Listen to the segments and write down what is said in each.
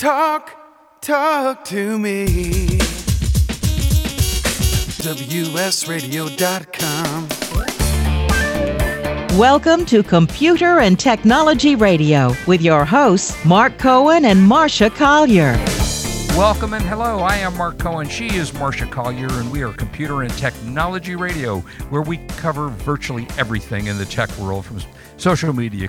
Talk, talk to me. WSRadio.com. Welcome to Computer and Technology Radio with your hosts, Mark Cohen and Marsha Collier. Welcome and hello. I am Mark Cohen. She is Marsha Collier, and we are Computer and Technology Radio, where we cover virtually everything in the tech world from social media,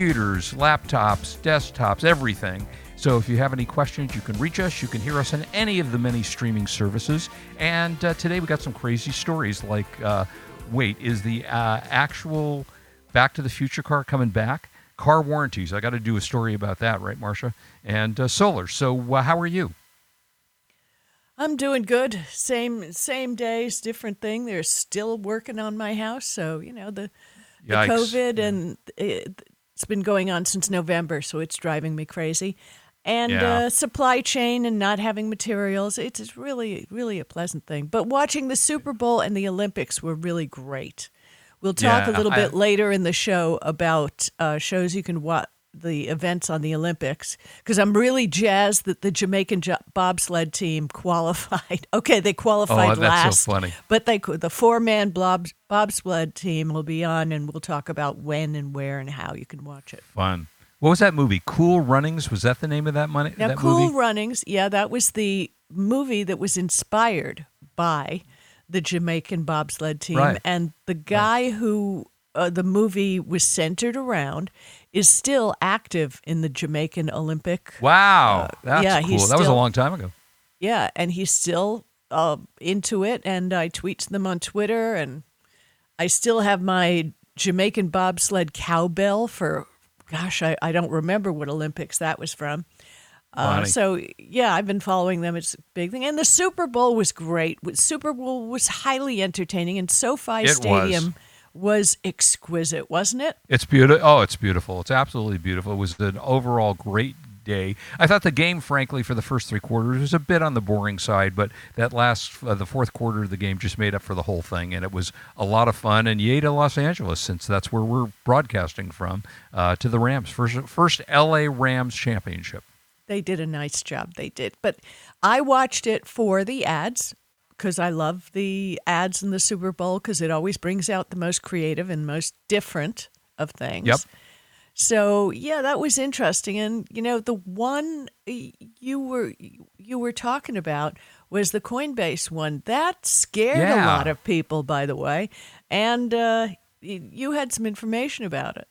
computers, laptops, desktops, everything. So if you have any questions, you can reach us. You can hear us on any of the many streaming services. And uh, today we got some crazy stories like uh, wait, is the uh, actual Back to the Future car coming back? Car warranties. I got to do a story about that, right, Marsha? And uh, solar. So uh, how are you? I'm doing good. Same same days, different thing. They're still working on my house, so you know the, the COVID and it, it's been going on since November, so it's driving me crazy and yeah. uh, supply chain and not having materials. It's really, really a pleasant thing. But watching the Super Bowl and the Olympics were really great. We'll talk yeah, a little I, bit later in the show about uh, shows you can watch the events on the Olympics because I'm really jazzed that the Jamaican bobsled team qualified. Okay, they qualified oh, last, so funny. but they the four man blob, bobsled team will be on, and we'll talk about when and where and how you can watch it. Fun. What was that movie? Cool Runnings. Was that the name of that money? Now, that Cool movie? Runnings. Yeah, that was the movie that was inspired by the Jamaican bobsled team, right. and the guy right. who uh, the movie was centered around is still active in the Jamaican Olympic. Wow, uh, that's yeah, cool. Still, that was a long time ago. Yeah, and he's still uh, into it, and I tweet them on Twitter, and I still have my Jamaican bobsled cowbell for gosh, I, I don't remember what Olympics that was from. Uh, so yeah, I've been following them. It's a big thing, and the Super Bowl was great. Super Bowl was highly entertaining, and SoFi it Stadium was. Was. exquisite, wasn't it? It's beautiful. Oh, it's beautiful. It's absolutely beautiful. It was an overall great day. I thought the game, frankly, for the first three quarters was a bit on the boring side, but that last, uh, the fourth quarter of the game just made up for the whole thing, and it was a lot of fun. And yay to Los Angeles, since that's where we're broadcasting from, uh, to the Rams. First, first LA Rams championship. They did a nice job. They did. But I watched it for the ads because I love the ads in the Super Bowl because it always brings out the most creative and most different of things. Yep. So yeah, that was interesting. And you know, the one you were you were talking about was the Coinbase one. That scared yeah. a lot of people, by the way. And uh, you had some information about it.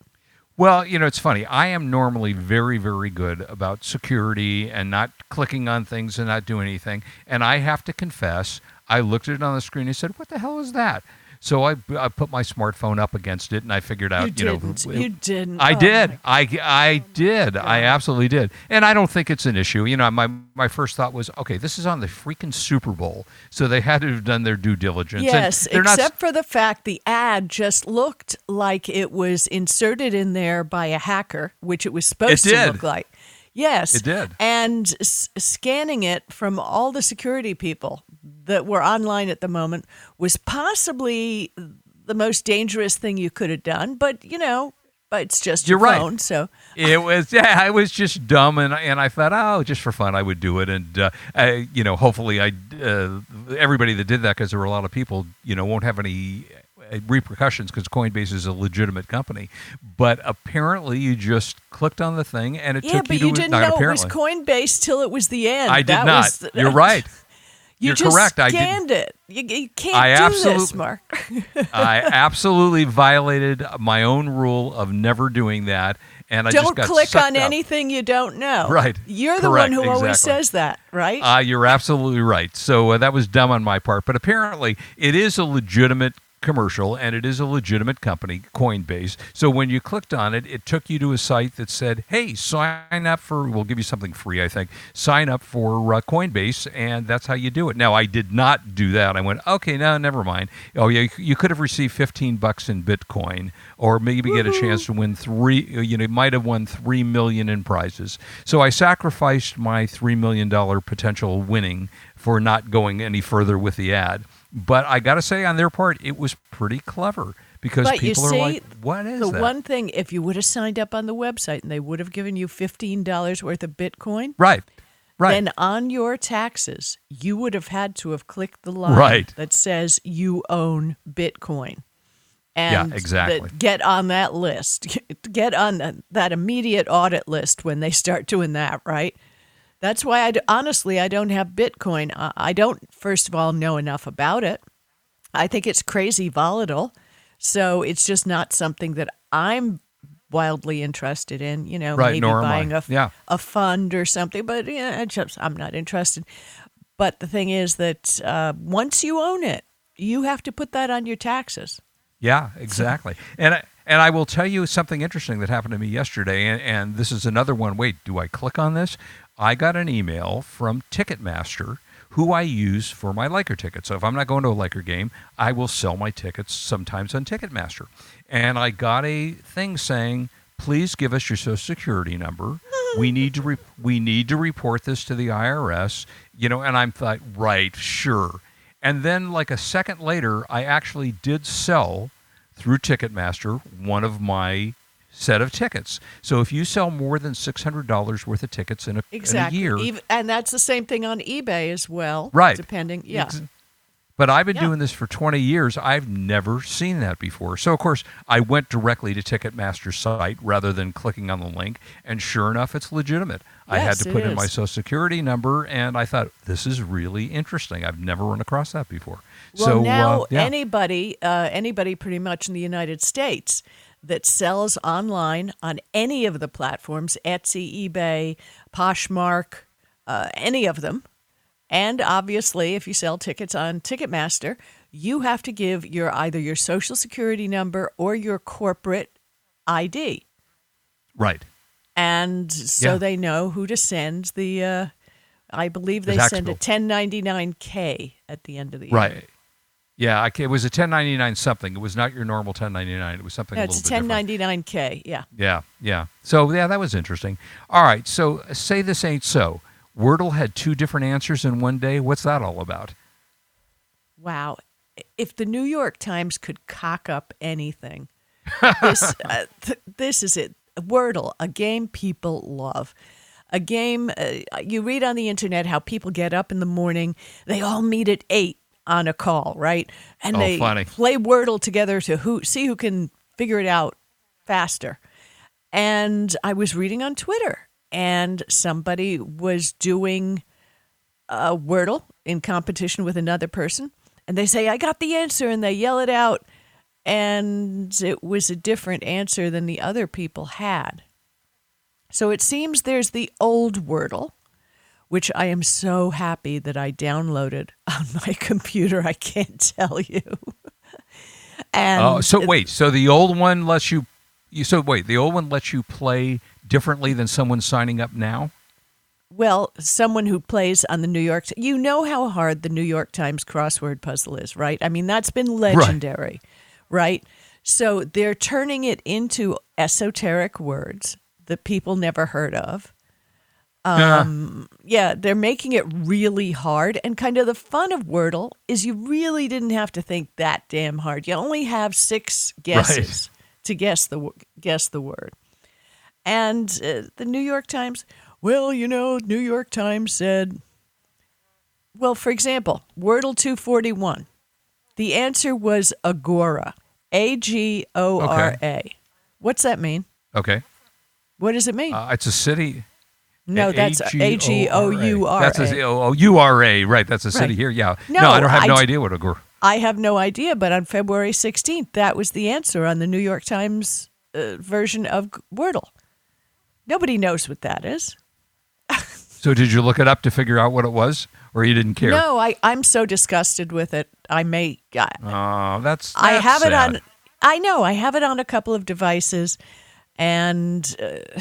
Well, you know, it's funny. I am normally very, very good about security and not clicking on things and not doing anything. And I have to confess, I looked at it on the screen and said, "What the hell is that?" So I, I put my smartphone up against it and I figured out, you, you didn't. know, you didn't. I oh did. I, I oh did. God. I absolutely did. And I don't think it's an issue. You know, my my first thought was, okay, this is on the freaking Super Bowl, so they had to have done their due diligence. Yes, except not... for the fact the ad just looked like it was inserted in there by a hacker, which it was supposed it to look like. Yes, it did. And s- scanning it from all the security people that were online at the moment was possibly the most dangerous thing you could have done. But you know, but it's just You're your right. phone, so it was yeah, I was just dumb, and and I thought, oh, just for fun, I would do it, and uh, I, you know, hopefully, I uh, everybody that did that because there were a lot of people, you know, won't have any uh, repercussions because Coinbase is a legitimate company. But apparently, you just clicked on the thing and it yeah, took you to. Yeah, but you didn't know apparently. it was Coinbase till it was the end. I did that not. Was, You're right. You You're just correct. scanned I it. You, you can't I do this, Mark. I absolutely violated my own rule of never doing that, and I don't just got click on up. anything you don't know. Right. You're the Correct, one who exactly. always says that, right? Uh, you're absolutely right. So uh, that was dumb on my part, but apparently it is a legitimate commercial and it is a legitimate company, Coinbase. So when you clicked on it, it took you to a site that said, hey, sign up for, we'll give you something free, I think. Sign up for uh, Coinbase, and that's how you do it. Now, I did not do that. I went, okay, no, never mind. Oh, yeah, you could have received 15 bucks in Bitcoin or maybe Woo-hoo. get a chance to win three, you know, you might have won 3 million in prizes. So I sacrificed my $3 million potential winning for not going any further with the ad. But I got to say, on their part, it was pretty clever because but people see, are like, "What is the that?" one thing? If you would have signed up on the website and they would have given you fifteen dollars worth of Bitcoin, right, right, then on your taxes you would have had to have clicked the line Right. that says you own Bitcoin. And Yeah, exactly. get on that list. Get on that immediate audit list when they start doing that, right? That's why I honestly I don't have Bitcoin. I, don't first of all know enough about it. I think it's crazy volatile. So it's just not something that I'm wildly interested in, you know, Right, maybe nor am I. buying a, Yeah. a fund or something, but yeah, just, I'm not interested. But the thing is that uh, once you own it, you have to put that on your taxes. Yeah, exactly. and I, and I will tell you something interesting that happened to me yesterday. And, and this is another one. Wait, do I click on this? I got an email from Ticketmaster, who I use for my Laker tickets. So if I'm not going to a Laker game, I will sell my tickets sometimes on Ticketmaster. And I got a thing saying, "Please give us your Social Security number. We need to re- we need to report this to the IRS." You know, and I'm thought, right, sure. And then, like a second later, I actually did sell through Ticketmaster one of my set of tickets. So if you sell more than six hundred dollars worth of tickets in a, Exactly. in a year, Even, and that's the same thing on eBay as well. Right. Depending. Yeah. Ex- but I've been Yeah. doing this for 20 years. I've never seen that before. So, of course, I went directly to Ticketmaster's site rather than clicking on the link. And sure enough, it's legitimate. I had to put in my social security number, and I thought, this is really interesting. I've never run across that before. Well, so, now uh, yeah. anybody, uh, anybody pretty much in the United States that sells online on any of the platforms, Etsy, eBay, Poshmark, uh, any of them, and obviously if you sell tickets on Ticketmaster, you have to give your either your social security number or your corporate ID. right. and so Yeah. they know who to send the. Uh, I believe they send a 1099K at the end of the year. Right. Yeah, I it was a 1099 something. It was not your normal 1099. It was something No, a it's little a bit different. 1099K. Yeah. Yeah, yeah. So yeah, that was interesting. All right, so uh, say this ain't so. Wordle had two different answers in one day. What's that all about? Wow. If the New York Times could cock up anything, this uh, th- this is it. Wordle, a game people love. A game uh, you read on the internet how people get up in the morning, they all meet at 8 on a call, right? And Oh, they funny. play Wordle together to who see who can figure it out faster. And I was reading on Twitter and somebody was doing a Wordle in competition with another person, and they say, I got the answer, and they yell it out, and it was a different answer than the other people had. So it seems there's the old Wordle, which I am so happy that I downloaded on my computer. I can't tell you. and Oh, so wait, so the old one lets you, you so wait, the old one lets you play differently than someone signing up now? Well, someone who plays on the New York, you know how hard the New York Times crossword puzzle is, right? I mean, that's been legendary, right? So they're turning it into esoteric words that people never heard of. Um, yeah, they're making it really hard. And kind of the fun of Wordle is you really didn't have to think that damn hard. You only have six guesses to guess the guess the word. And uh, the New York Times, well, you know, New York Times said, well, for example, Wordle 241. The answer was Agora. A G O R A. What's that mean? Okay. What does it mean? Uh, it's a city. No, that's A G O U R That's a, A. oh, oh, U R A, right. That's a city Right. here. Yeah. No, I don't have I no d- idea what Agora. I have no idea, but on February 16th, that was the answer on the New York Times uh, version of Wordle. Nobody knows what that is. So did you look it up to figure out what it was, or you didn't care? No, I, I'm so disgusted with it. I may. I, Oh, that's, I that's have it on. I know I have it on a couple of devices, and uh,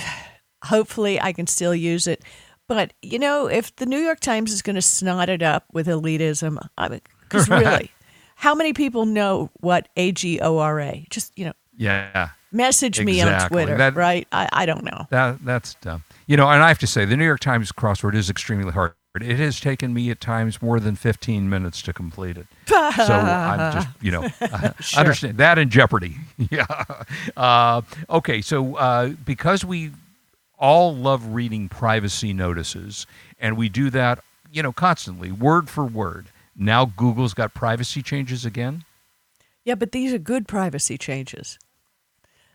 hopefully I can still use it. But you know, if the New York Times is going to snot it up with elitism, I mean, because really, how many people know what A G O R A? Just you know, Yeah. message me on Twitter, That- right? I, I don't know. That that's dumb. You know, and I have to say, the New York Times crossword is extremely hard. It has taken me at times more than 15 minutes to complete it. so I'm just, you know, sure. understand that in jeopardy. yeah. Uh, okay. So uh, because we all love reading privacy notices, and we do that, you know, constantly, word for word. Now Google's got privacy changes again. Yeah, but these are good privacy changes.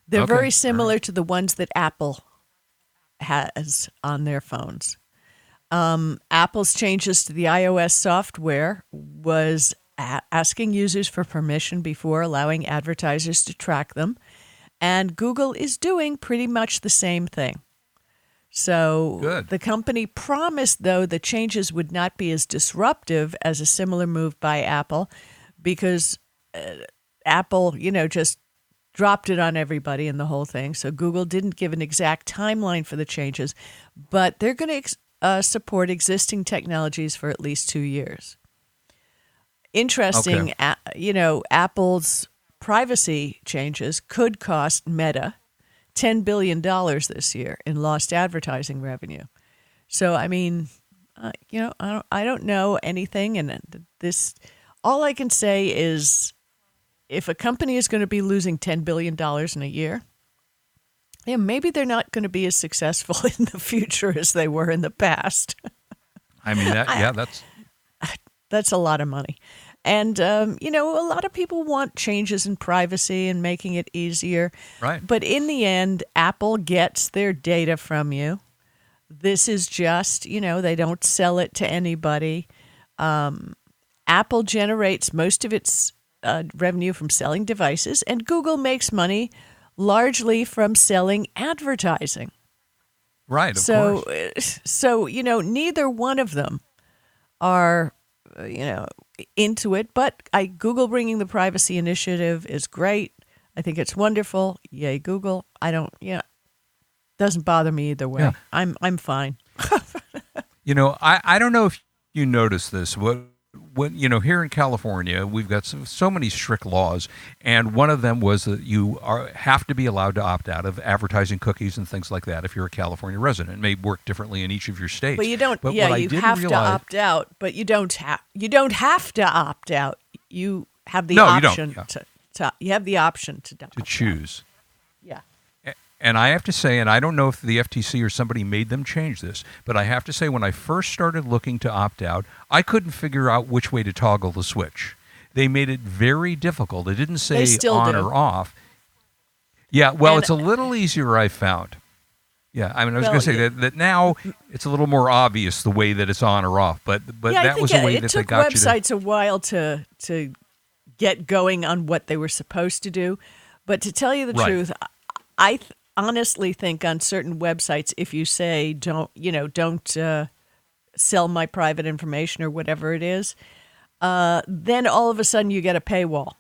They're okay. very similar right. to the ones that Apple has on their phones. Um, Apple's changes to the iOS software was a- asking users for permission before allowing advertisers to track them. And Google is doing pretty much the same thing. So Good. the company promised, though, the changes would not be as disruptive as a similar move by Apple because uh, Apple, you know, just dropped it on everybody and the whole thing. So Google didn't give an exact timeline for the changes, but they're going to ex- uh, support existing technologies for at least two years. Interesting, okay. you know, Apple's privacy changes could cost Meta $10 billion this year in lost advertising revenue. So, I mean, uh, you know, I don't, I don't know anything. And this, all I can say is if a company is going to be losing $10 billion in a year, yeah, maybe they're not going to be as successful in the future as they were in the past. I mean, that, yeah, that's that's a lot of money. And, um, you know, a lot of people want changes in privacy and making it easier. Right. But in the end, Apple gets their data from you. This is just, you know, they don't sell it to anybody. Um, Apple generates most of its uh, revenue from selling devices, and Google makes money largely from selling advertising. Right. so, course. so you know, neither one of them are, uh, Uh, you know, into it. But I Google bringing the privacy initiative is great. I think it's wonderful. Yay, Google. I don't. Yeah, doesn't bother me either way. Yeah. I'm I'm fine. you know, I I don't know if you noticed this. What when you know here in California, we've got so, so, many strict laws, and one of them was that you are have to be allowed to opt out of advertising cookies and things like that if you're a California resident. It may work differently in each of your states. But you don't. But yeah, you have realize, to opt out, but you don't have you don't have to opt out. You have the no, option yeah. to, to, You have the option to to choose. Out. Yeah. And I have to say, and I don't know if the FTC or somebody made them change this, but I have to say, when I first started looking to opt out, I couldn't figure out which way to toggle the switch. They made it very difficult. It didn't say on do. or off. Yeah, well, and, it's a little easier, I found. Yeah, I mean, I was well, going to say that, that now it's a little more obvious the way that it's on or off, but but yeah, that was a way it that they got. It websites a while to to get going on what they were supposed to do, but to tell you the right. truth, I honestly think on certain websites, if you say don't, you know, don't uh, sell my private information or whatever it is, uh, then all of a sudden you get a paywall.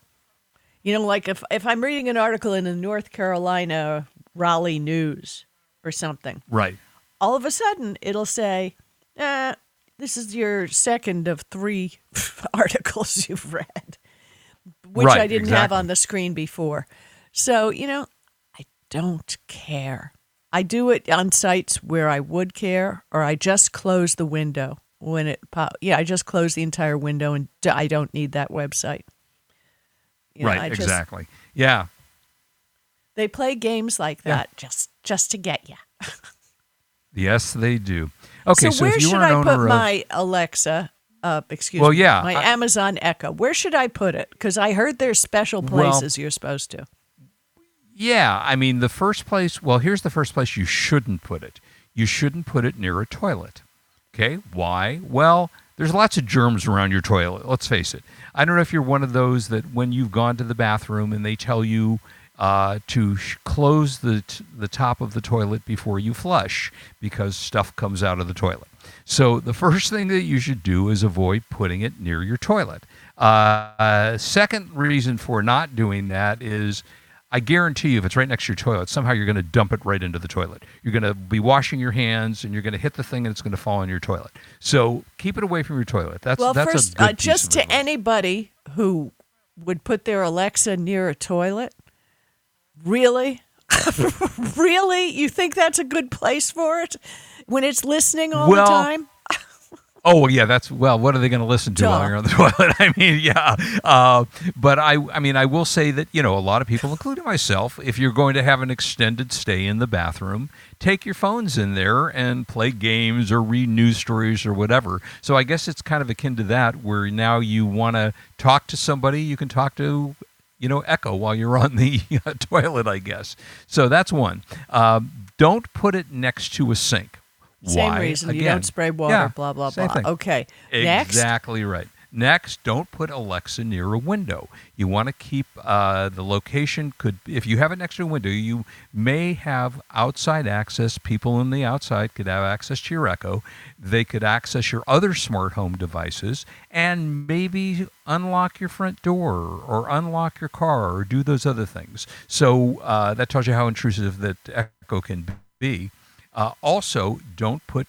You know, like if if I'm reading an article in the North Carolina Raleigh News or something, right? All of a sudden it'll say, eh, "This is your second of three articles you've read," which right, I didn't exactly. have on the screen before. So you know, don't care. I do it on sites where I would care, or I just close the window when it pop. Yeah, I just close the entire window, and I don't need that website. You know, right. Just, exactly. Yeah. They play games like that yeah. just just to get you. yes, they do. Okay, so, so where should I put of, my Alexa? Uh, excuse well, me. yeah, my I, Amazon Echo. Where should I put it? Because I heard there's special places well, you're supposed to. Yeah, I mean, the first place, well, here's the first place you shouldn't put it. You shouldn't put it near a toilet. Okay, why? Well, there's lots of germs around your toilet, let's face it. I don't know if you're one of those that when you've gone to the bathroom and they tell you uh, to sh- close the, t- the top of the toilet before you flush because stuff comes out of the toilet. So, the first thing that you should do is avoid putting it near your toilet. Uh, second reason for not doing that is I guarantee you, if it's right next to your toilet, somehow you're going to dump it right into the toilet. You're going to be washing your hands, and you're going to hit the thing, and it's going to fall in your toilet. So keep it away from your toilet. That's well, that's first, uh, just to anybody who would put their Alexa near a toilet. Really, really, you think that's a good place for it when it's listening all well, the time? Oh yeah, that's well. What are they going to listen to Duh. while you're on the toilet? I mean, yeah. Uh, but I, I mean, I will say that you know a lot of people, including myself, if you're going to have an extended stay in the bathroom, take your phones in there and play games or read news stories or whatever. So I guess it's kind of akin to that, where now you want to talk to somebody, you can talk to. You know, echo while you're on the uh, toilet, I guess. So that's one. Um, don't put it next to a sink. Same Why? reason you don't spray water. yeah, blah blah blah. thing. Okay. Next. Exactly right. Next, don't put Alexa near a window. You want to keep uh, the location. Could if you have it next to a window, you may have outside access. People in the outside could have access to your Echo. They could access your other smart home devices and maybe unlock your front door or unlock your car or do those other things. So uh, that tells you how intrusive that Echo can be. Uh, also, don't put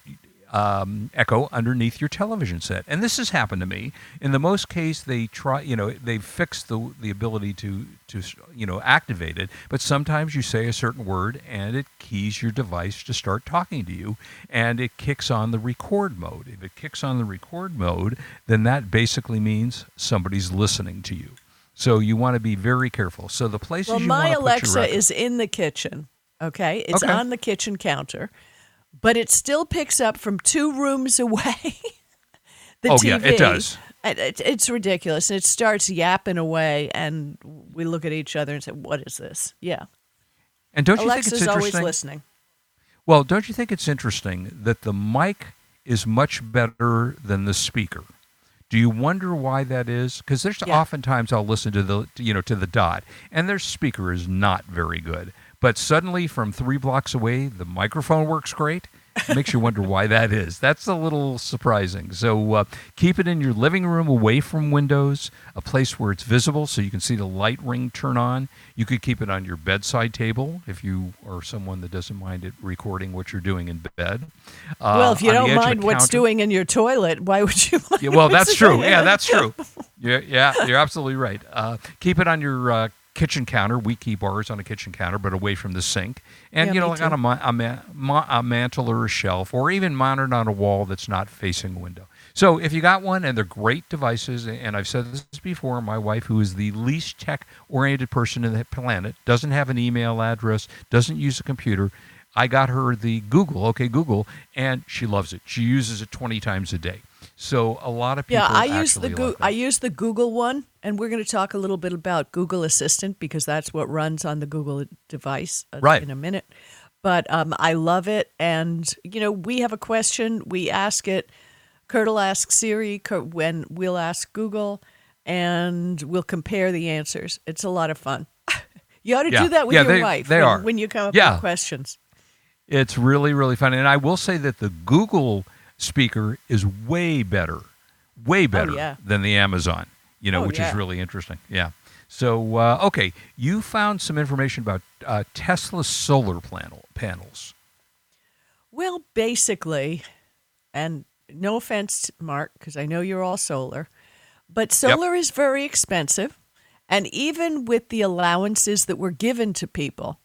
um, Echo underneath your television set. And this has happened to me. In the most case, they try, you know, they've fixed the the ability to to you know activate it. But sometimes you say a certain word and it keys your device to start talking to you, and it kicks on the record mode. If it kicks on the record mode, then that basically means somebody's listening to you. So you want to be very careful. So the places Well, you my want to put Alexa is in the kitchen. Okay, it's Okay. on the kitchen counter, but it still picks up from two rooms away. the Oh, TV. yeah, it does. It's ridiculous, and it starts yapping away, and we look at each other and say, "What is this?" Yeah, and don't you Alexa's think it's always interesting? listening. Well, don't you think it's interesting that the mic is much better than the speaker? Do you wonder why that is? Because there's Yeah. oftentimes I'll listen to the you know to the dot, and their speaker is not very good. But suddenly, from three blocks away, the microphone works great. It makes you wonder why that is. That's a little surprising. So uh, keep it in your living room, away from windows, a place where it's visible, so you can see the light ring turn on. You could keep it on your bedside table if you are someone that doesn't mind it recording what you're doing in bed. Uh, well, if you don't edge of a mind what's counter- doing in your toilet, why would you? Yeah, well, that's true. Yeah, that's true. Yeah, yeah, you're absolutely right. Uh, keep it on your uh, kitchen counter. We keep ours on a kitchen counter, but away from the sink. And Yeah, you know, like on a, ma- a, ma- ma- a mantle or a shelf, or even mounted on a wall that's not facing a window. So if you got one, and they're great devices, and I've said this before, my wife, who is the least tech-oriented person in the planet, doesn't have an email address, doesn't use a computer. I got her the Google, okay, Google, and she loves it. She uses it 20 times a day. So a lot of people Yeah, I use the Goo- like. I use the Google one, and we're going to talk a little bit about Google Assistant because that's what runs on the Google device uh, Right. in a minute. But um, I love it, and you know, we have a question, we ask it. Kurt will ask Siri, Kurt, when we'll ask Google, and we'll compare the answers. It's a lot of fun. you ought to Yeah. do that with Yeah, your they- wife they when, are. when you come up Yeah. with questions. It's really, really fun. And I will say that the Google speaker is way better, way better Oh, yeah. than the Amazon, you know, Oh, which yeah. is really interesting. Yeah. So, uh, okay, you found some information about uh, Tesla solar panel, panels. Well, basically, and no offense, Mark, because I know you're all solar, but solar is very expensive. And even with the allowances that were given to people,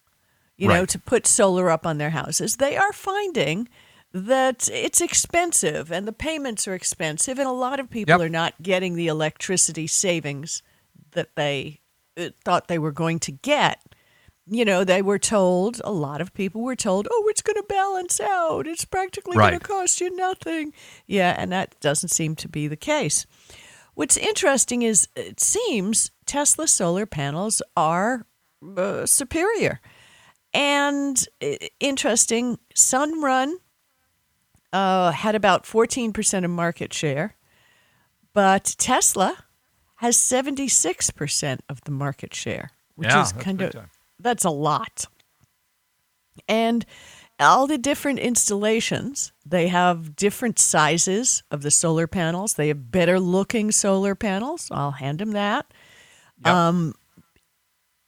you know, to put solar up on their houses, they are finding that it's expensive and the payments are expensive. And a lot of people Yep. are not getting the electricity savings that they uh, thought they were going to get you know, they were told, a lot of people were told, oh, it's going to balance out. It's practically going to cost you nothing. Yeah, and that doesn't seem to be the case. What's interesting is it seems Tesla solar panels are uh, superior. And uh, interesting, Sunrun uh, had about 14% of market share, but Tesla has 76% of the market share, which Yeah, is kind of that's a lot. And all the different installations, they have different sizes of the solar panels. They have better looking solar panels. I'll hand them that. Um, Yep.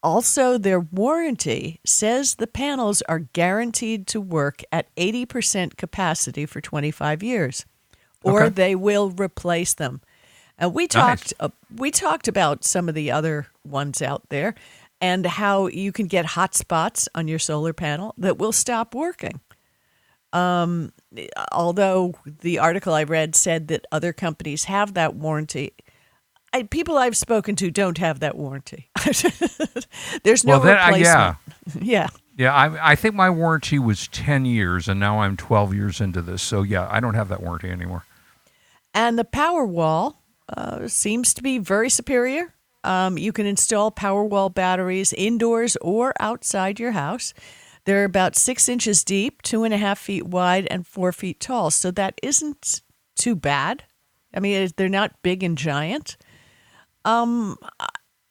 Also, their warranty says the panels are guaranteed to work at 80% capacity for 25 years, or Okay. they will replace them. And we Nice. talked uh, we talked about some of the other ones out there and how you can get hot spots on your solar panel that will stop working. Um, although the article I read said that other companies have that warranty, I, people I've spoken to don't have that warranty. There's no well, then, replacement. Uh, yeah. yeah. Yeah, I, I think my warranty was 10 years, and now I'm 12 years into this. So, yeah, I don't have that warranty anymore. And the Powerwall uh, seems to be very superior. Um, you can install Powerwall batteries indoors or outside your house. They're about six inches deep, two and a half feet wide, and four feet tall. So that isn't too bad. I mean, they're not big and giant. Um,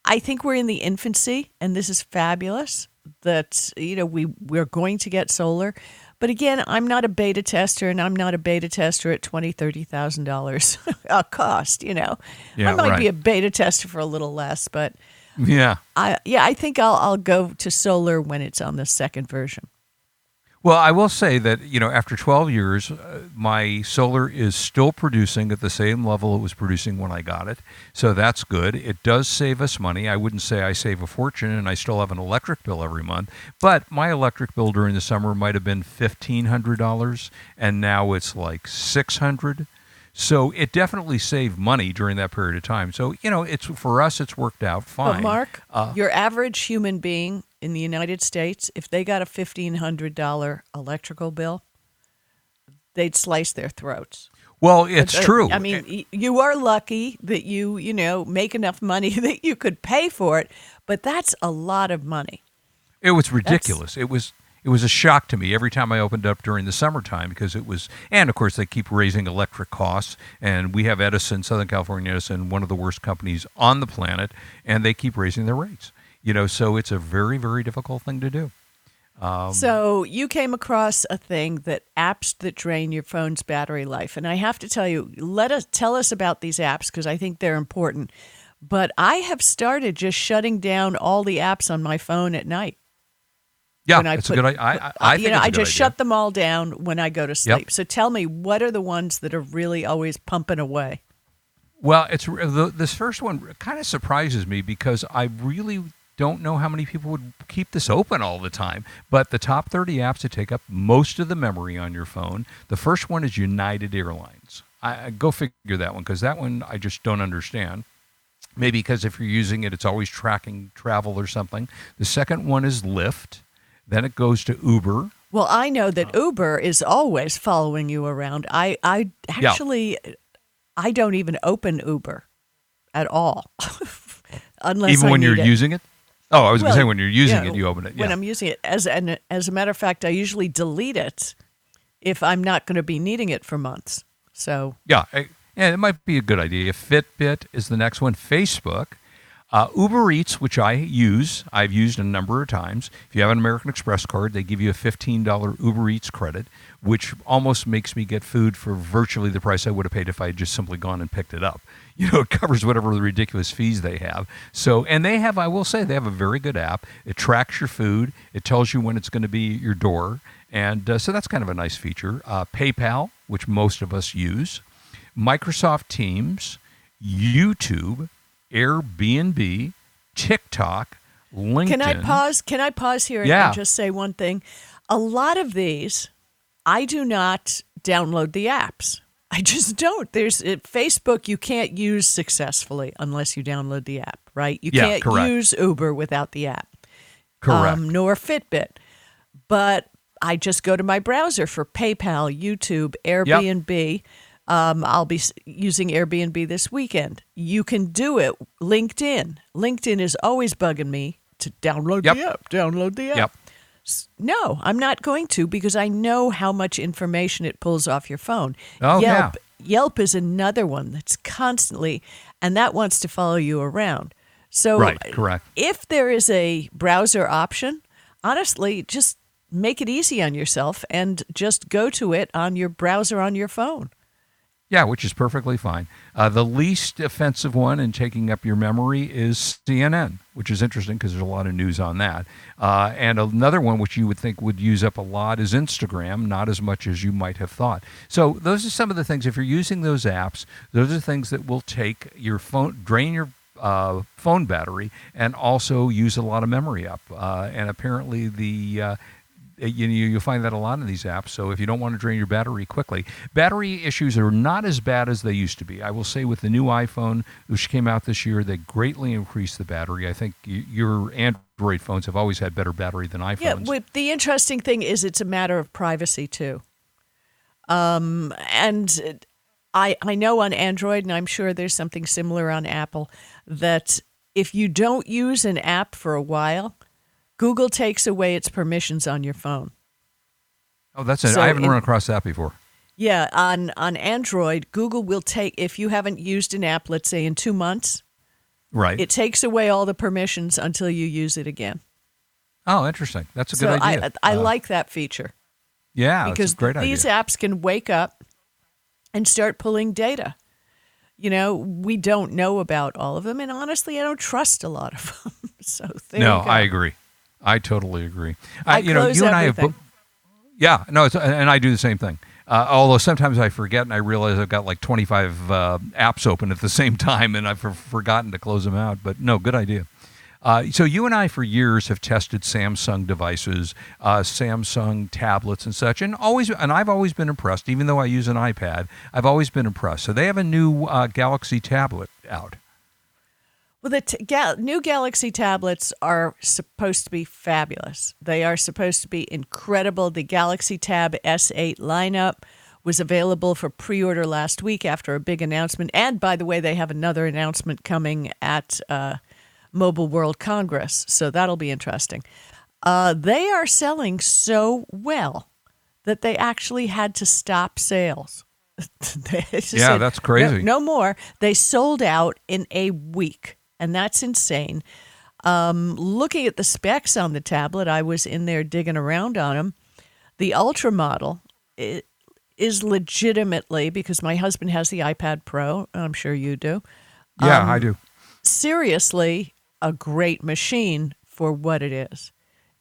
I think we're in the infancy, and this is fabulous that you know we we're going to get solar. But again, I'm not a beta tester, and I'm not a beta tester at twenty, thirty thousand dollars a cost. You know, yeah, I might right. be a beta tester for a little less, but yeah, I yeah, I think I'll I'll go to solar when it's on the second version. Well, I will say that, you know, after 12 years, uh, my solar is still producing at the same level it was producing when I got it. So that's good. It does save us money. I wouldn't say I save a fortune and I still have an electric bill every month, but my electric bill during the summer might have been $1500 and now it's like 600. So it definitely saved money during that period of time. So, you know, it's for us it's worked out fine. But Mark, uh, your average human being in the United States, if they got a $1,500 electrical bill, they'd slice their throats. Well, it's uh, true. I mean, you are lucky that you, you know, make enough money that you could pay for it, but that's a lot of money. It was ridiculous. That's... It was it was a shock to me every time I opened up during the summertime because it was, and of course they keep raising electric costs. And we have Edison, Southern California Edison, one of the worst companies on the planet, and they keep raising their rates you know, so it's a very, very difficult thing to do. Um, so you came across a thing that apps that drain your phone's battery life, and I have to tell you, let us tell us about these apps because I think they're important. But I have started just shutting down all the apps on my phone at night. Yeah, when I it's put, a good. I, I, I uh, you know, I just idea. shut them all down when I go to sleep. Yep. So tell me, what are the ones that are really always pumping away? Well, it's this first one kind of surprises me because I really don't know how many people would keep this open all the time. But the top 30 apps that take up most of the memory on your phone, the first one is United Airlines. I, I go figure that one because that one I just don't understand. Maybe because if you're using it, it's always tracking travel or something. The second one is Lyft. Then it goes to Uber. Well, I know that uh. Uber is always following you around. I, I actually, yeah. I don't even open Uber at all, unless even I when you're it. using it. Oh, I was well, going to say when you're using yeah, it, you open it. Yeah. When I'm using it, as and as a matter of fact, I usually delete it if I'm not going to be needing it for months. So yeah, and it might be a good idea. Fitbit is the next one. Facebook. Uh, Uber Eats, which I use, I've used a number of times. If you have an American Express card, they give you a $15 Uber Eats credit, which almost makes me get food for virtually the price I would have paid if I had just simply gone and picked it up. You know, it covers whatever the ridiculous fees they have. So, and they have, I will say, they have a very good app. It tracks your food, it tells you when it's going to be at your door. And uh, so that's kind of a nice feature. Uh, PayPal, which most of us use, Microsoft Teams, YouTube, Airbnb, TikTok, LinkedIn. Can I pause? Can I pause here yeah. and just say one thing? A lot of these, I do not download the apps. I just don't. There's Facebook you can't use successfully unless you download the app, right? You yeah, can't correct. use Uber without the app. Correct. Um, nor Fitbit. But I just go to my browser for PayPal, YouTube, Airbnb. Yep. Um, I'll be using Airbnb this weekend. You can do it. LinkedIn. LinkedIn is always bugging me to download yep. the app. Download the app. Yep. No, I'm not going to because I know how much information it pulls off your phone. Oh, Yelp, yeah. Yelp is another one that's constantly, and that wants to follow you around. So, right, correct. If there is a browser option, honestly, just make it easy on yourself and just go to it on your browser on your phone. Yeah, which is perfectly fine. Uh, the least offensive one in taking up your memory is CNN, which is interesting because there's a lot of news on that. Uh, and another one which you would think would use up a lot is Instagram, not as much as you might have thought. So those are some of the things. If you're using those apps, those are things that will take your phone, drain your uh, phone battery, and also use a lot of memory up. Uh, and apparently the uh, you, you'll find that a lot in these apps. So if you don't want to drain your battery quickly, battery issues are not as bad as they used to be. I will say with the new iPhone, which came out this year, they greatly increased the battery. I think your Android phones have always had better battery than iPhones. Yeah, well, the interesting thing is it's a matter of privacy too. Um, and I I know on Android, and I'm sure there's something similar on Apple, that if you don't use an app for a while, Google takes away its permissions on your phone. Oh, that's it. So I haven't in, run across that before. Yeah, on on Android, Google will take if you haven't used an app, let's say in two months. Right. It takes away all the permissions until you use it again. Oh, interesting. That's a so good idea. I, I uh, like that feature. Yeah, because great these idea. apps can wake up and start pulling data. You know, we don't know about all of them, and honestly, I don't trust a lot of them. so no, I agree. I totally agree. I, you know, you and I have. Bo- yeah, no, and I do the same thing. Uh, although sometimes I forget and I realize I've got like 25 uh, apps open at the same time and I've forgotten to close them out. But no, good idea. Uh, so you and I, for years, have tested Samsung devices, uh, Samsung tablets, and such, and always, and I've always been impressed. Even though I use an iPad, I've always been impressed. So they have a new uh, Galaxy tablet out. Well, the t- ga- new Galaxy tablets are supposed to be fabulous. They are supposed to be incredible. The Galaxy Tab S8 lineup was available for pre order last week after a big announcement. And by the way, they have another announcement coming at uh, Mobile World Congress. So that'll be interesting. Uh, they are selling so well that they actually had to stop sales. yeah, said, that's crazy. No, no, more. They sold out in a week, and that's insane. Um, looking at the specs on the tablet, I was in there digging around on them. The Ultra model is legitimately because my husband has the iPad Pro. I'm sure you do. Yeah, um, I do. Seriously, a great machine for what it is.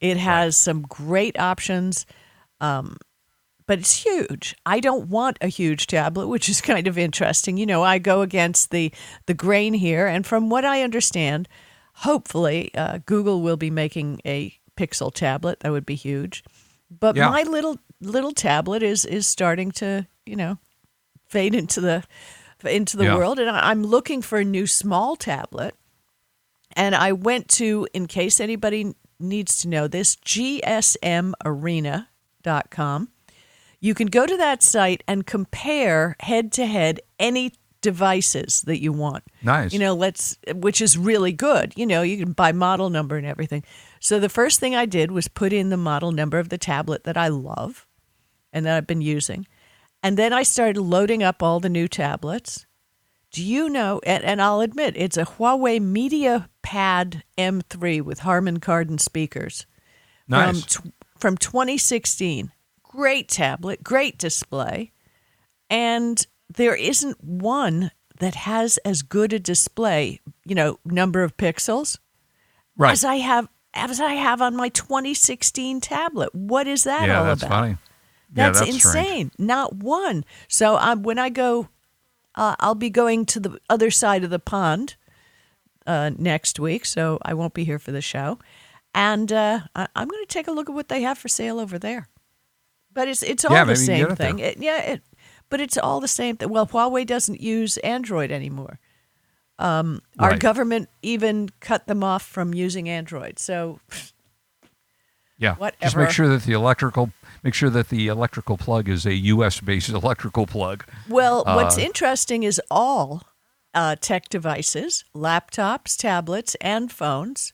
It has some great options, um, but it's huge. I don't want a huge tablet, which is kind of interesting. You know, I go against the the grain here, and from what I understand, hopefully uh, Google will be making a Pixel tablet. That would be huge. But yeah. my little little tablet is is starting to you know fade into the into the yeah. world, and I'm looking for a new small tablet and I went to, in case anybody needs to know this, gsmarena.com. You can go to that site and compare head to head any devices that you want. Nice. You know, let's which is really good. You know, you can buy model number and everything. So the first thing I did was put in the model number of the tablet that I love and that I've been using. And then I started loading up all the new tablets. Do you know? And, and, I'll admit, it's a Huawei Media Pad M3 with Harman Kardon speakers. Nice. From, from 2016. Great tablet, great display. And there isn't one that has as good a display, you know, number of pixels, right. as I have as I have on my 2016 tablet. What is that yeah, all that's about? Funny. That's, yeah, that's insane. Strange. Not one. So um, when I go uh, I'll be going to the other side of the pond uh, next week, so I won't be here for the show. And uh, I- am going to take a look at what they have for sale over there. But it's it's all yeah, the same thing. It, yeah, it, but it's all the same thing. Well, Huawei doesn't use Android anymore. Um, right. Our government even cut them off from using Android. So, yeah, whatever. just make sure that the electrical make sure that the electrical plug is a U.S. based electrical plug. Well, uh, what's interesting is all uh, tech devices, laptops, tablets, and phones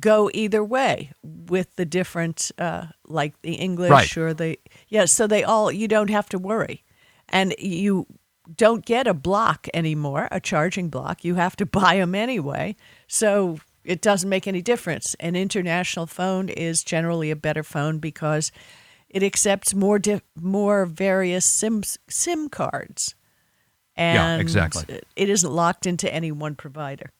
go either way with the different, uh, like the English right. or the yeah. So they all you don't have to worry, and you don't get a block anymore, a charging block. You have to buy them anyway. So it doesn't make any difference. An international phone is generally a better phone because it accepts more di- more various SIM SIM cards. And yeah, exactly. It isn't locked into any one provider.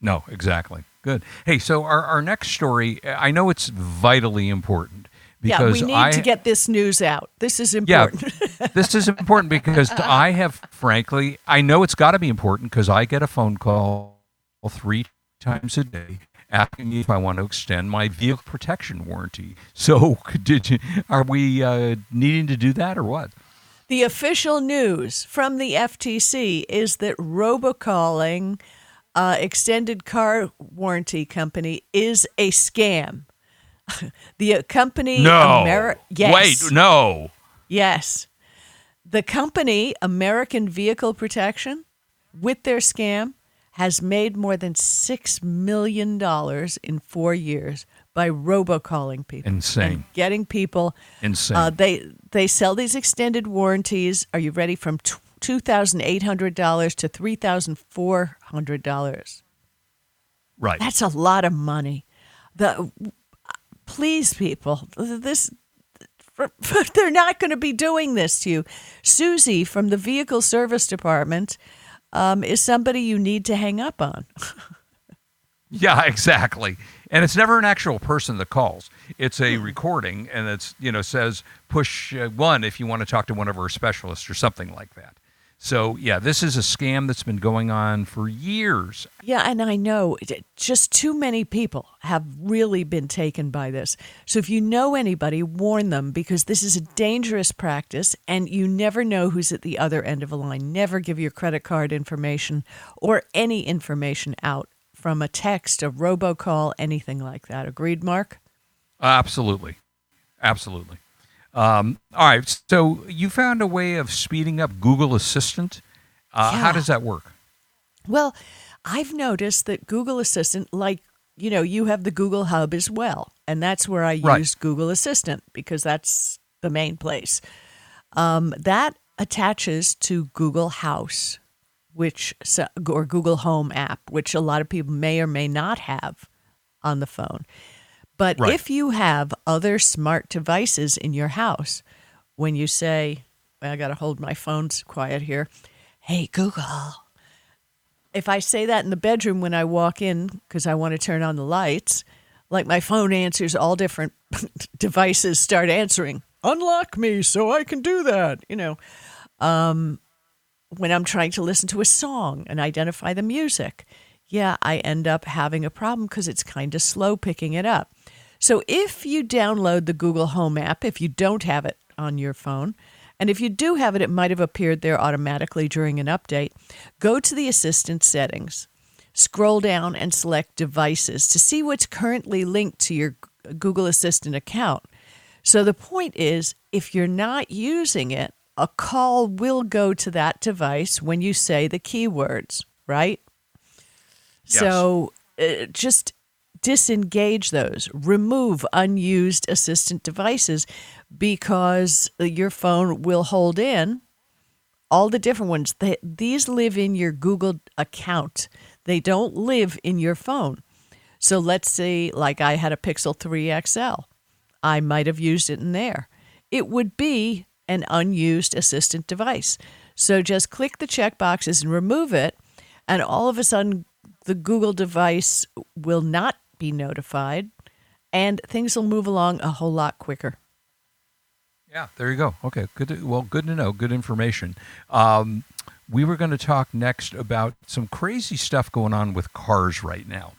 No, exactly. Good. Hey, so our, our next story, I know it's vitally important because yeah, we need I, to get this news out. This is important. Yeah, this is important because I have, frankly, I know it's got to be important because I get a phone call three times a day asking me if I want to extend my vehicle protection warranty. So, did you, are we uh, needing to do that or what? The official news from the FTC is that robocalling uh, extended car warranty company is a scam. the uh, company no Ameri- yes. wait no yes the company American Vehicle Protection with their scam has made more than six million dollars in four years by robocalling people. Insane. getting people. Insane. Uh, they they sell these extended warranties. Are you ready? From two thousand eight hundred dollars to three thousand four hundred dollars. Right. That's a lot of money. The please, people, this they're not going to be doing this to you. Susie from the Vehicle Service Department um, is somebody you need to hang up on. yeah, exactly. And it's never an actual person that calls. It's a recording, and it's you know says push uh, one if you want to talk to one of our specialists or something like that. So, yeah, this is a scam that's been going on for years. Yeah, and I know just too many people have really been taken by this. So, if you know anybody, warn them because this is a dangerous practice and you never know who's at the other end of a line. Never give your credit card information or any information out from a text, a robocall, anything like that. Agreed, Mark? Absolutely. Absolutely. Um, all right. So you found a way of speeding up Google Assistant. Uh, yeah. How does that work? Well, I've noticed that Google Assistant, like, you know, you have the Google Hub as well. And that's where I right. use Google Assistant because that's the main place. Um, that attaches to Google House, which, or Google Home app, which a lot of people may or may not have on the phone. But right. if you have other smart devices in your house, when you say, well, I got to hold my phone quiet here. Hey, Google. If I say that in the bedroom when I walk in because I want to turn on the lights, like my phone answers all different devices start answering, unlock me so I can do that, you know. Um, when I'm trying to listen to a song and identify the music, yeah, I end up having a problem because it's kind of slow picking it up. So if you download the Google Home app, if you don't have it on your phone, and if you do have it, it might have appeared there automatically during an update, go to the Assistant settings, scroll down, and select Devices to see what's currently linked to your Google Assistant account. So the point is, if you're not using it, a call will go to that device when you say the keywords, right? Yes. So uh, just disengage those, remove unused assistant devices because your phone will hold in all the different ones. They, these live in your Google account, they don't live in your phone. So let's say, like I had a Pixel 3 XL, I might have used it in there. It would be an unused assistant device. So just click the check boxes and remove it, and all of a sudden, the Google device will not be notified and things will move along a whole lot quicker. Yeah, there you go. Okay, good. To, well, good to know. Good information. Um, we were going to talk next about some crazy stuff going on with cars right now.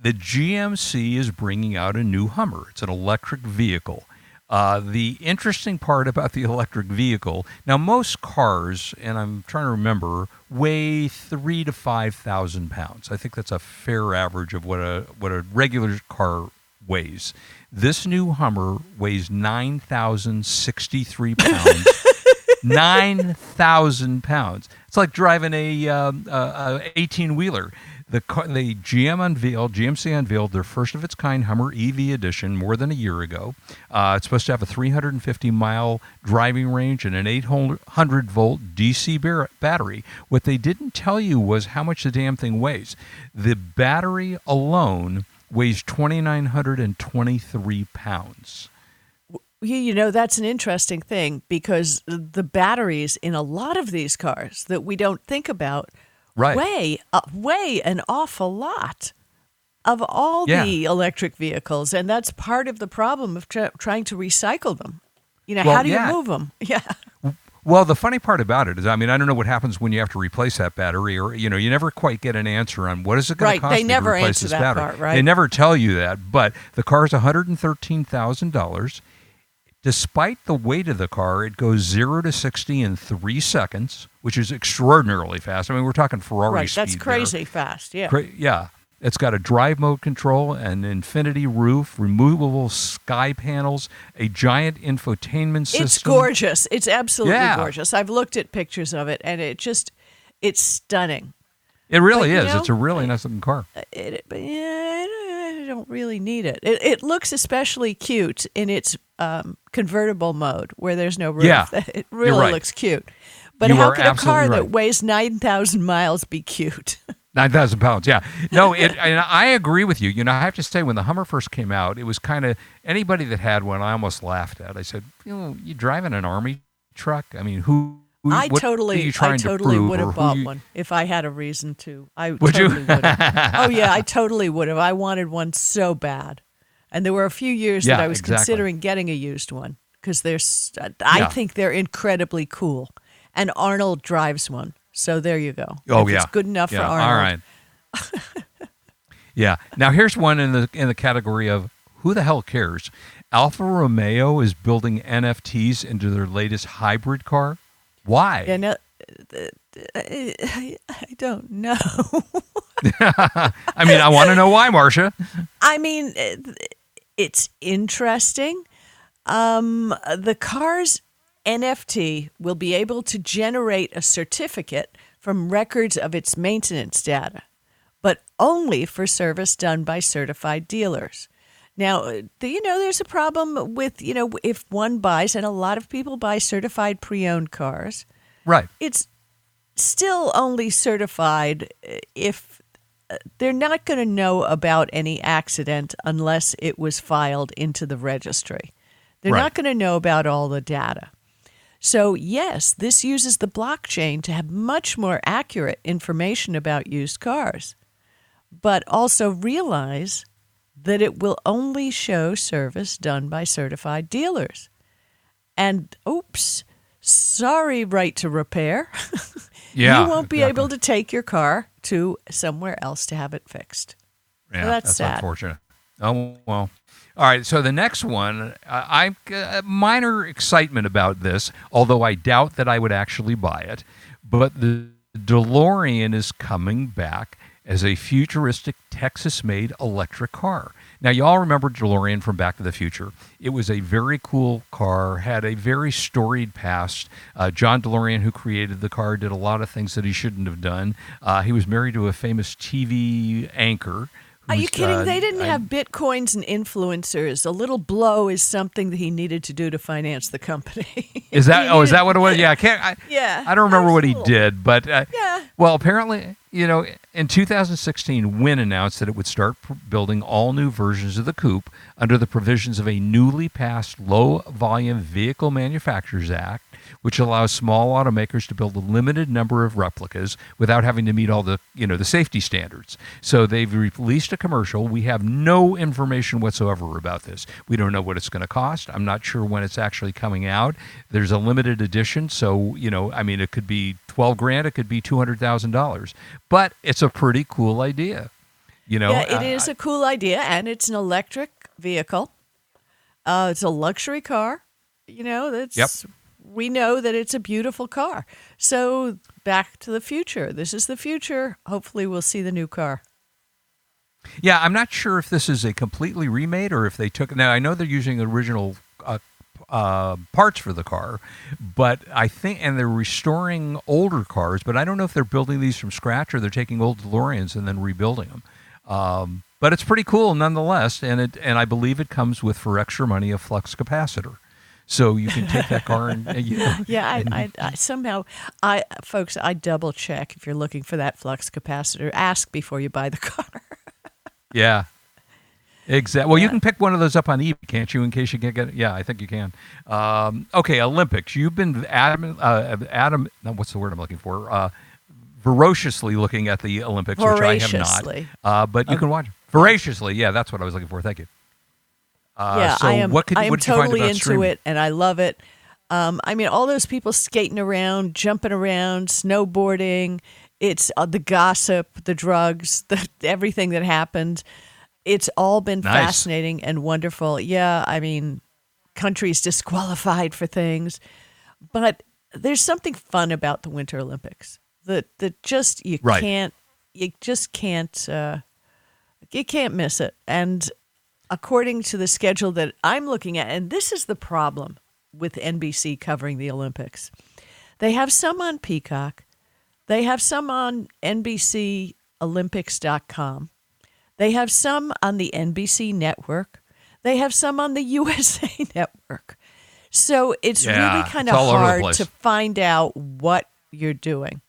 The GMC is bringing out a new Hummer. It's an electric vehicle. Uh, the interesting part about the electric vehicle now, most cars, and I'm trying to remember, weigh three to five thousand pounds. I think that's a fair average of what a what a regular car weighs. This new Hummer weighs nine thousand sixty three pounds. nine thousand pounds. It's like driving a, um, a eighteen wheeler. The, the GM unveiled, GMC unveiled their first of its kind Hummer EV edition more than a year ago. Uh, it's supposed to have a 350 mile driving range and an 800 volt DC battery. What they didn't tell you was how much the damn thing weighs. The battery alone weighs 2,923 pounds. You know, that's an interesting thing because the batteries in a lot of these cars that we don't think about right. way, uh, weigh an awful lot of all yeah. the electric vehicles, and that's part of the problem of tra- trying to recycle them. You know, well, how do yeah. you move them? Yeah. Well, the funny part about it is, I mean, I don't know what happens when you have to replace that battery, or you know, you never quite get an answer on what is it going right. to cost They me never to replace this that battery. part, right? They never tell you that. But the car is one hundred and thirteen thousand dollars. Despite the weight of the car, it goes zero to sixty in three seconds, which is extraordinarily fast. I mean, we're talking Ferrari right. speed. That's there. crazy fast. Yeah. Cra- yeah. It's got a drive mode control, an infinity roof, removable sky panels, a giant infotainment system. It's gorgeous. It's absolutely Yeah. gorgeous. I've looked at pictures of it, and it just it's stunning. It really But, you is. know, it's a really nice looking car. It, but yeah, I don't, I don't really need it. it. It looks especially cute in its um, convertible mode, where there's no roof. Yeah, it really right. looks cute. But You how could a car absolutely that weighs nine thousand miles be cute? Nine thousand pounds. Yeah. No, it. And I agree with you. You know, I have to say, when the Hummer first came out, it was kind of anybody that had one. I almost laughed at. I said, you know, you driving an army truck? I mean, who? who I what are totally, you trying I to totally prove, would have bought you- one if I had a reason to. I Would you? would have. Oh yeah, I totally would have. I wanted one so bad, and there were a few years that I was exactly. considering getting a used one because they're. I Yeah. think they're incredibly cool, and Arnold drives one. So there you go. Oh If yeah, it's good enough yeah. for Arnold. All right. yeah. Now here's one in the in the category of who the hell cares. Alfa Romeo is building NFTs into their latest hybrid car. Why? Yeah, no, I don't know. I mean, I want to know why, Marsha. I mean, it's interesting. Um, the car's NFT will be able to generate a certificate from records of its maintenance data, but only for service done by certified dealers. Now, do you know there's a problem with, you know, if one buys, and a lot of people buy certified pre owned cars, Right. it's still only certified uh, if uh, they're not going to know about any accident unless it was filed into the registry. They're Right. not going to know about all the data. So, yes, this uses the blockchain to have much more accurate information about used cars, but also realize that it will only show service done by certified dealers. And oops, sorry, right to repair. Yeah. you won't be able to take your car to somewhere else to have it fixed. Yeah, Well, that's that's sad. unfortunate. Oh well. All right. So the next one, uh, I uh, minor excitement about this, although I doubt that I would actually buy it. But the DeLorean is coming back as a futuristic Texas-made electric car. Now, y'all remember DeLorean from Back to the Future. It was a very cool car, had a very storied past. Uh, John DeLorean, who created the car, did a lot of things that he shouldn't have done. Uh, he was married to a famous TV anchor. Are you kidding? uh, they didn't I- have bitcoins and influencers. A little blow is something that he needed to do to finance the company. Is that? Oh, is that what it was? Yeah, I can't. I, Yeah, I don't remember what he did, but uh, Yeah. Well, apparently, you know, in 2016, Wynn announced that it would start building all new versions of the coupe under the provisions of a newly passed Low Volume Vehicle Manufacturers Act, which allows small automakers to build a limited number of replicas without having to meet all the, you know, the safety standards. So they've released a commercial. We have no information whatsoever about this. We don't know what it's going to cost. I'm not sure when it's actually coming out. There's a limited edition, so you know, I mean, it could be 12 grand, it could be 200 thousand dollars, but it's a pretty cool idea. You know, yeah, it Uh, is a cool idea, and it's an electric vehicle. Uh, it's a luxury car. You know, that's Yep. We know that it's a beautiful car. So, Back to the Future. This is the future. Hopefully, we'll see the new car. Yeah, I'm not sure if this is a completely remade or if they took. Now I know they're using original uh, uh, parts for the car, but I think and they're restoring older cars. But I don't know if they're building these from scratch or they're taking old DeLoreans and then rebuilding them. Um, but it's pretty cool nonetheless, and it and I believe it comes with for extra money a flux capacitor, so you can take that car and you know, Yeah, I, I, I somehow, I folks, I double check if you're looking for that flux capacitor. Ask before you buy the car. Yeah. Exactly. Well, you can pick one of those up on eBay, can't you? In case you can't get it. Yeah, I think you can. Um, okay, Olympics. You've been Adam. Uh, Adam. What's the word I'm looking for? Uh, voraciously looking at the Olympics, which I have not. Uh, but you can watch voraciously. Yeah, that's what I was looking for. Thank you. Uh, yeah, so I am. What could, I am what did you find totally into streaming? it, and I love it. Um, I mean, all those people skating around, jumping around, snowboarding. It's uh, the gossip, the drugs, the everything that happened. It's all been Nice. fascinating and wonderful. Yeah, I mean, countries disqualified for things, but there's something fun about the Winter Olympics that that just you Right. can't you just can't uh, you can't miss it. And according to the schedule that I'm looking at, and this is the problem with NBC covering the Olympics, they have some on Peacock, they have some on NBCOlympics.com, they have some on the NBC network, they have some on the USA network. So it's Yeah, really kind of all over the hard to find out what you're doing.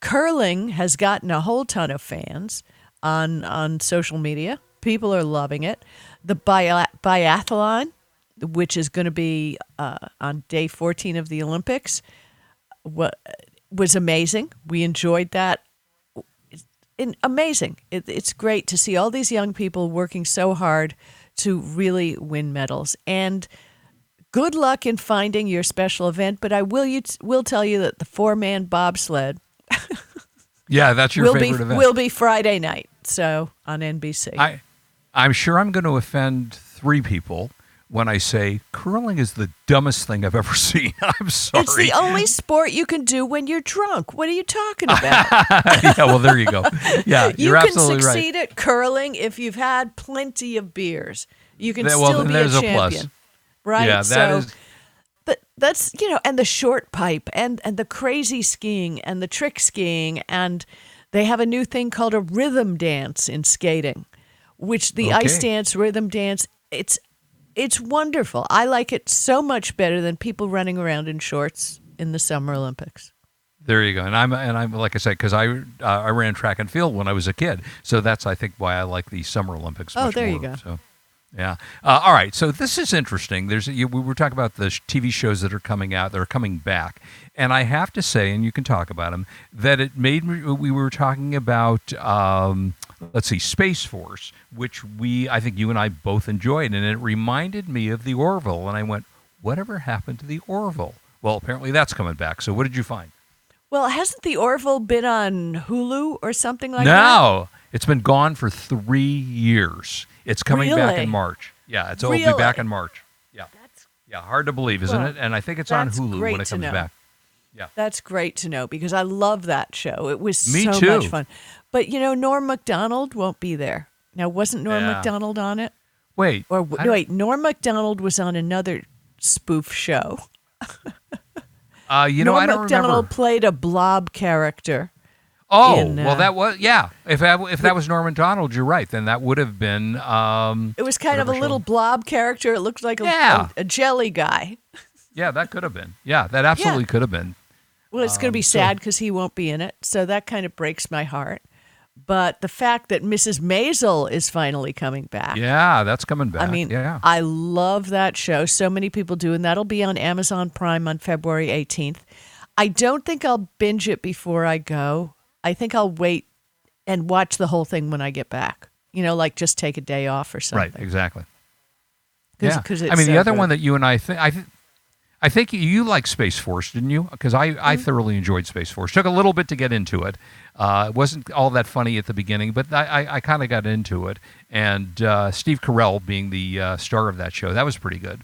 Curling has gotten a whole ton of fans on on social media. People are loving it. The bi- biathlon, which is going to be uh, on day 14 of the Olympics, wa- was amazing. We enjoyed that. In, amazing. It, it's great to see all these young people working so hard to really win medals. And good luck in finding your special event. But I will you will tell you that the four man bobsled Yeah, that's your will be favorite event. will be Friday night. So on NBC. I, I'm sure I'm going to offend three people when I say curling is the dumbest thing I've ever seen. I'm sorry. it's the only sport you can do when you're drunk. What are you talking about? yeah, well, there you go. Yeah, you you're can absolutely right. succeed at curling if you've had plenty of beers. You can well, still be there's a a plus. champion. Right? Yeah, that so is- but that's you know, and the short pipe and and the crazy skiing and the trick skiing and they have a new thing called a rhythm dance in skating, which the ice dance rhythm dance it's it's wonderful. I like it so much better than people running around in shorts in the Summer Olympics. There you go. And I'm and I'm like I said because I uh, I ran track and field when I was a kid, so that's I think why I like the Summer Olympics. Oh, there you go. So. Yeah. Uh, all right. So this is interesting. There's you, we were talking about the sh- TV shows that are coming out, that are coming back, and I have to say, and you can talk about them, that it made me. We were talking about. Um, let's see, Space Force, which we I think you and I both enjoyed, and it reminded me of the Orville, and I went, whatever happened to the Orville? Well, apparently that's coming back. So what did you find? Well, hasn't the Orville been on Hulu or something like that? no, it's been gone for three years. It's coming back in March. Yeah, it's, it'll be back in March. Yeah, That's yeah, hard to believe, isn't Well, it? And I think it's on Hulu when it comes know. back. Yeah, That's great to know because I love that show. It was Me so too. much fun. But you know, Norm Macdonald won't be there. Now, wasn't Norm Yeah. Macdonald on it? wait, Or I w- don't- no, wait, Norm Macdonald was on another spoof show. uh, you know, Norm I don't Macdonald remember. played a blob character. Oh, in, well, uh, that was yeah. If that, if that was Norman Donald, you're right. Then that would have been. Um, It was kind of a show. little blob character. It looked like a, Yeah. a, a jelly guy. yeah, that could have been. Yeah, that absolutely could have been. Well, it's going to be Um, sad because he won't be in it. So that kind of breaks my heart. But the fact that Mrs. Maisel is finally coming back. Yeah, that's coming back. I mean, yeah. I love that show. So many people do, and that'll be on Amazon Prime on February 18th. I don't think I'll binge it before I go. I think I'll wait and watch the whole thing when I get back. You know, like just take a day off or something. right, exactly. 'Cause- yeah, 'cause I mean, the other good. one that you and I think I. Th- I think you- like Space Force, didn't you? Because I, I Mm-hmm. thoroughly enjoyed Space Force. Took a little bit to get into it. Uh, it wasn't all that funny at the beginning, but I, I, I kind of got into it. And uh, Steve Carell being the uh, star of that show, that was pretty good.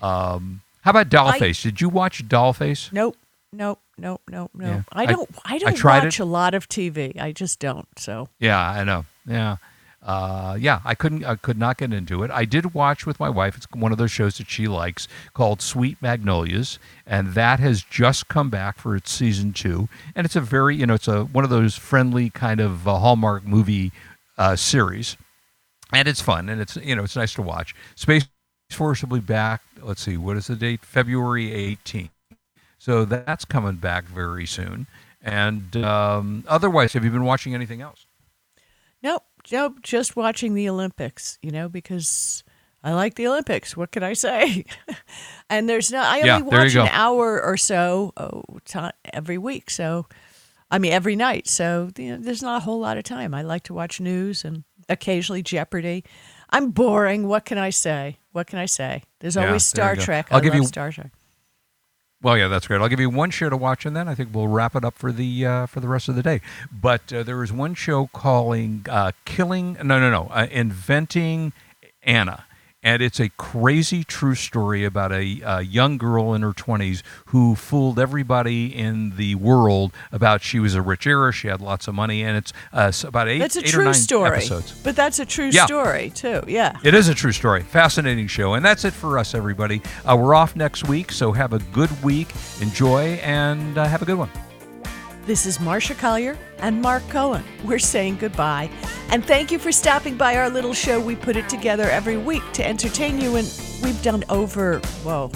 Um, how about Dollface? Did you watch Dollface? Nope, nope, nope, nope, nope. Yeah. I I- don't. I, don't tried watch it. a lot of TV. I just don't. So Yeah, I know. Yeah. Uh, yeah, I couldn't, I could not get into it. I did watch with my wife. It's one of those shows that she likes called Sweet Magnolias, and that has just come back for its season two. And it's a very, you know, it's a one of those friendly kind of uh, Hallmark movie uh, series, and it's fun and it's you know it's nice to watch. Space Force will be back. Let's see, what is the date? February 18th. So that's coming back very soon. And um, otherwise, have you been watching anything else? Nope. Just watching the Olympics. You know, because I like the Olympics. What can I say? and there's no. I Yeah, only watch an hour or so oh, ti every week. So, I mean, every night. So you know, there's not a whole lot of time. I like to watch news and occasionally Jeopardy. I'm boring. What can I say? What can I say? There's Yeah, always there Star go. Trek. I'll I give love you- Star Trek. Well, yeah, that's great. I'll give you one show to watch, and then I think we'll wrap it up for the uh, for the rest of the day. But uh, there is one show calling uh, "Killing." No, no, no. Uh, Inventing Anna and it's a crazy true story about a, a, young girl in her 20s who fooled everybody in the world about she was a rich heiress, she had lots of money, and it's uh, about eight, that's a eight true or nine story. episodes. But that's a true yeah. story too. Yeah, it is a true story. Fascinating show, and that's it for us, everybody. Uh, we're off next week, so have a good week, enjoy, and uh, have a good one. This is Marsha Collier and Mark Cohen. We're saying goodbye. And thank you for stopping by our little show. We put it together every week to entertain you, and we've done over, whoa,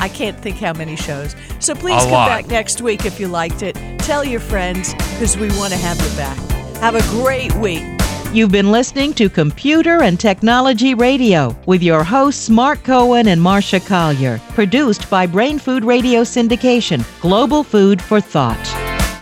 I can't think how many shows. So please A come lot. back next week if you liked it. Tell your friends because we want to have you back. Have a great week. You've been listening to Computer and Technology Radio with your hosts Mark Cohen and Marsha Collier, produced by Brain Food Radio Syndication, Global Food for Thought.